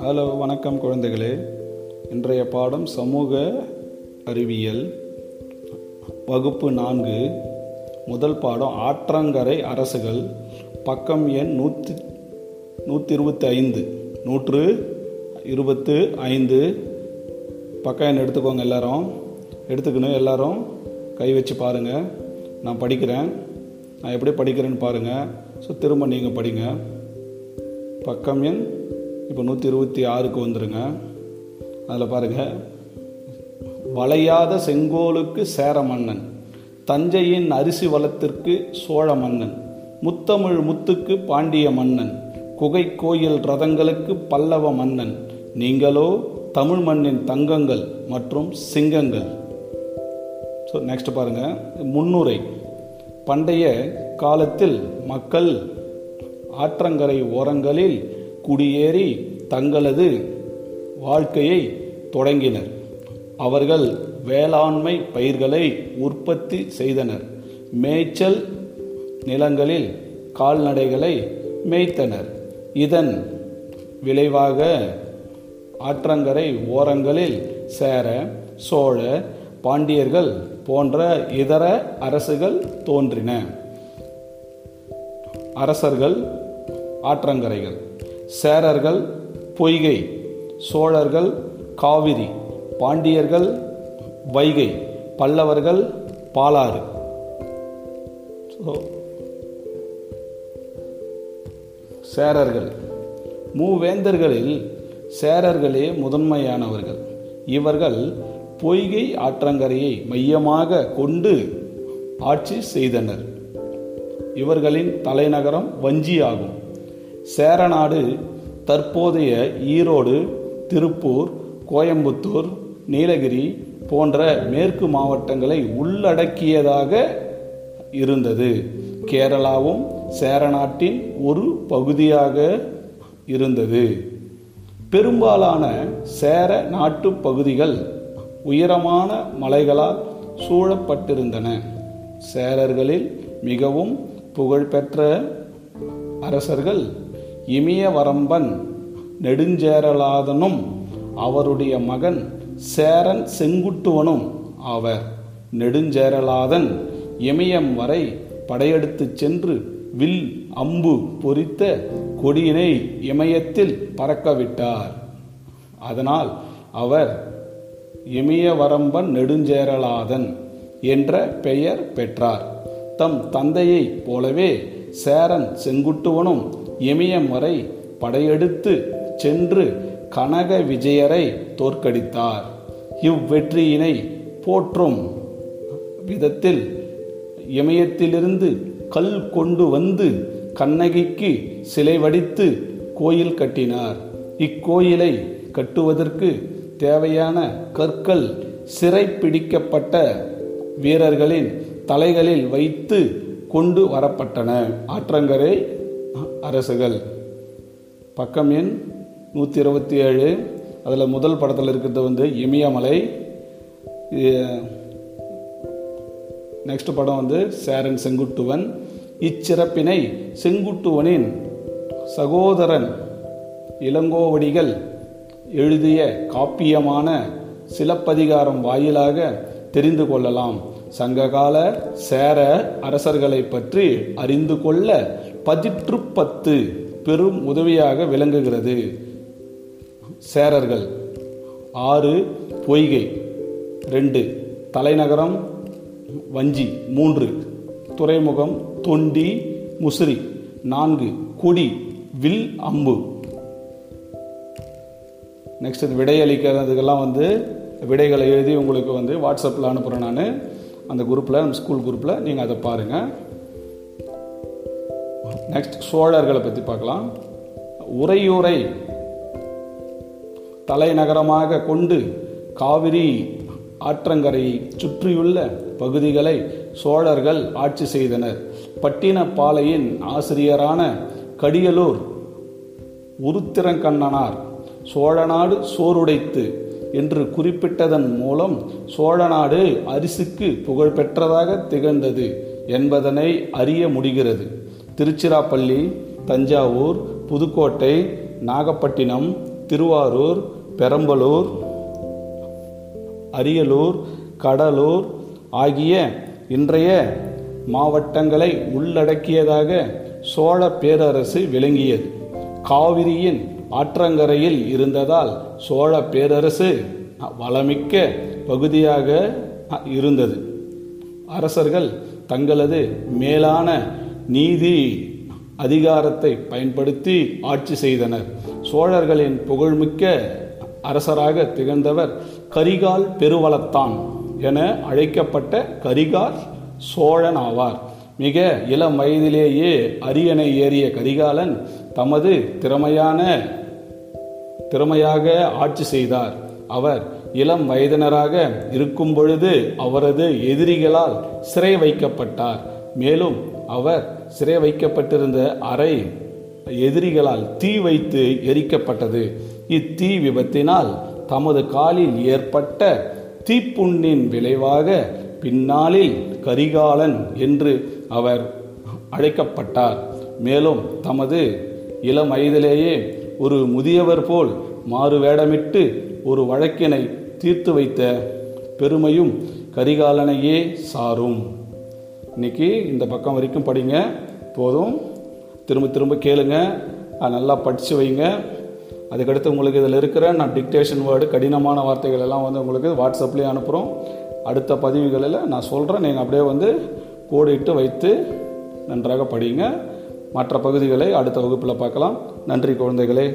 Hello வணக்கம் குழந்தைகளே. இன்றைய பாடம் சமூக அறிவியல் வகுப்பு நான்கு. முதல் பாடம் ஆற்றங்கரை அரசுகள் பக்கம் எண் நூற்றி நூற்றி இருபத்தி ஐந்து நூற்று இருபத்து ஐந்து பக்கம் எண் எடுத்துக்கோங்க எல்லாரும். எடுத்துக்கணும் எல்லாரும். கை வச்சு பாருங்கள் நான் படிக்கிறேன். நான் எப்படி படிக்கிறேன்னு பாருங்கள் ஸோ திரும்ப நீங்கள் படிங்க. பக்கம் எண் இப்போ நூற்றி இருபத்தி ஆறுக்கு வந்துடுங்க அதில் பாருங்கள் வளையாத செங்கோலுக்கு சேர மன்னன் தஞ்சையின் அரிசி வளத்திற்கு சோழ மன்னன் முத்தமிழ் முத்துக்கு பாண்டிய மன்னன் குகை கோயில் ரதங்களுக்கு பல்லவ மன்னன் நீங்களோ தமிழ் மண்ணின் தங்கங்கள் மற்றும் சிங்கங்கள். ஸோ நெக்ஸ்ட் பாருங்கள் முன்னுரை. பண்டைய காலத்தில் மக்கள் ஆற்றங்கரை ஓரங்களில் குடியேறி தங்களது வாழ்க்கையை தொடங்கினர். அவர்கள் வேளாண்மை பயிர்களை உற்பத்தி செய்தனர். மேய்ச்சல் நிலங்களில் கால்நடைகளை மேய்த்தனர். இதன் விளைவாக ஆற்றங்கரை ஓரங்களில் சேர சோழ பாண்டியர்கள் போன்ற இதர அரசுகள் தோன்றின. அரசர்கள் ஆற்றங்கரைகள் சேரர்கள் பொய்கை சோழர்கள் காவிரி பாண்டியர்கள் வைகை பல்லவர்கள் பாலாறு. சேரர்கள். மூவேந்தர்களில் சேரர்களே முதன்மையானவர்கள். இவர்கள் பொய்கை ஆற்றங்கரையை மையமாக கொண்டு ஆட்சி செய்தனர். இவர்களின் தலைநகரம் வஞ்சி ஆகும் சேரநாடு தற்போதைய ஈரோடு திருப்பூர் கோயம்புத்தூர் நீலகிரி போன்ற மேற்கு மாவட்டங்களை உள்ளடக்கியதாக இருந்தது. கேரளாவும் சேரநாட்டின் ஒரு பகுதியாக இருந்தது. பெரும்பாலான சேர நாட்டு பகுதிகள் உயரமான மலைகளால் சூழப்பட்டிருந்தன. சேரர்களில் மிகவும் புகழ்பெற்ற அரசர்கள் இமயவரம்பன் நெடுஞ்சேரலாதனும் அவருடைய மகன் சேரன் செங்குட்டுவனும் ஆவர். நெடுஞ்சேரலாதன் இமயம் வரை படையெடுத்துச் சென்று வில் அம்பு பொறித்த கொடியினை இமயத்தில் பறக்கவிட்டார். அதனால் அவர் இமயவரம்பன் நெடுஞ்சேரலாதன் என்ற பெயர் பெற்றார். தம் தந்தையைப் போலவே சேரன் செங்குட்டுவனும் இமயம் வரை படையெடுத்து சென்று கனக விஜயரை தோற்கடித்தார். இவ்வெற்றியினை போற்றும் விதத்தில் இமயத்திலிருந்து கல் கொண்டு வந்து கண்ணகிக்கு சிலை வடித்து கோயில் கட்டினார். இக்கோயிலை கட்டுவதற்கு தேவையான கற்கள் சிறை பிடிக்கப்பட்ட வீரர்களின் தலைகளில் வைத்து கொண்டு வரப்பட்டன. ஆற்றங்கரை அரசுகள். பக்கம் எண் நூற்றி இருபத்தி ஏழு அதில் முதல் படத்தில் இருக்கிறது வந்து இமயமலை நெக்ஸ்ட் படம் வந்து சேரன் செங்குட்டுவன். இச்சிறப்பினை செங்குட்டுவனின் சகோதரன் இளங்கோவடிகள் எழுதிய காப்பியமான சிலப்பதிகாரம் வாயிலாக தெரிந்து கொள்ளலாம். சங்ககால சேர அரசர்களை பற்றி அறிந்து கொள்ள பதிற்று பத்து பெரும் உதவியாக விளங்குகிறது. சேரர்கள். ஆறு பொய்கை. ரெண்டு தலைநகரம். வஞ்சி. மூன்று துறைமுகம். தொண்டி முசிறி. நான்கு குடி. வில் அம்பு. நெக்ஸ்ட் இது விடையளிக்கிறதுக்கெல்லாம் வந்து விடைகளை எழுதி உங்களுக்கு வந்து வாட்ஸ்அப்பில் அனுப்புகிறேன் நான். அந்த குரூப்பில் நம்ம ஸ்கூல் குரூப்பில் நீங்கள் அதை பாருங்கள் நெக்ஸ்ட் சோழர்களை பற்றி பார்க்கலாம். உறையூரை தலைநகரமாக கொண்டு காவிரி ஆற்றங்கரையை சுற்றியுள்ள பகுதிகளை சோழர்கள் ஆட்சி செய்தனர். பட்டினப்பாளையின் ஆசிரியரான கடியலூர் உருத்திரங்கண்ணனார். சோழநாடு சோறுடைத்து என்று குறிப்பிட்டதன் மூலம் சோழநாடு அரிசிக்கு புகழ்பெற்றதாக திகழ்ந்தது என்பதனை அறிய முடிகிறது. திருச்சிராப்பள்ளி தஞ்சாவூர் புதுக்கோட்டை நாகப்பட்டினம் திருவாரூர் பெரம்பலூர் அரியலூர் கடலூர் ஆகிய இன்றைய மாவட்டங்களை உள்ளடக்கியதாக சோழ பேரரசு விளங்கியது. காவிரியின் ஆற்றங்கரையில் இருந்ததால் சோழ பேரரசு வளமிக்க பகுதியாக இருந்தது. அரசர்கள் தங்களது மேலான நீதி அதிகாரத்தை பயன்படுத்தி ஆட்சி செய்தனர். சோழர்களின் புகழ்மிக்க அரசராக திகழ்ந்தவர் கரிகால் பெருவளத்தான் என அழைக்கப்பட்ட கரிகால் சோழன் ஆவார் மிக இளம் வயதிலேயே அரியணை ஏறிய கரிகாலன் தமது திறமையான திறமையாக ஆட்சி செய்தார். அவர் இளம் வயதினராக இருக்கும் பொழுது அவரது எதிரிகளால் சிறை வைக்கப்பட்டார். மேலும் அவர் சிறை வைக்கப்பட்டிருந்த அறை எதிரிகளால் தீ வைத்து எரிக்கப்பட்டது. இத்தீ விபத்தினால் தமது காலில் ஏற்பட்ட தீப்புண்ணின் விளைவாக பின்னாளில் கரிகாலன் என்று அவர் அழைக்கப்பட்டார். மேலும் தமது இளம் வயதிலேயே ஒரு முதியவர் போல் மாறு வேடமிட்டு ஒரு வழக்கினை தீர்த்து வைத்த பெருமையும் கரிகாலனையே சாரும். இன்னைக்கு இந்த பக்கம் வரைக்கும் படிங்க. போதும். திரும்ப திரும்ப கேளுங்க. நல்லா படித்து வைங்க. அதுக்கடுத்து உங்களுக்கு இதில் இருக்கிற நான் டிக்டேஷன் வேர்டு கடினமான வார்த்தைகள் எல்லாம் வந்து உங்களுக்கு வாட்ஸ்அப்லேயே அனுப்புகிறோம் அடுத்த பதிவுகளில் நான் சொல்கிறேன் நீங்கள் அப்படியே வந்து கோடிட்டு வைத்து நன்றாக படிங்க. மற்ற பகுதிகளை அடுத்த வகுப்பில் பார்க்கலாம். நன்றி குழந்தைகளே.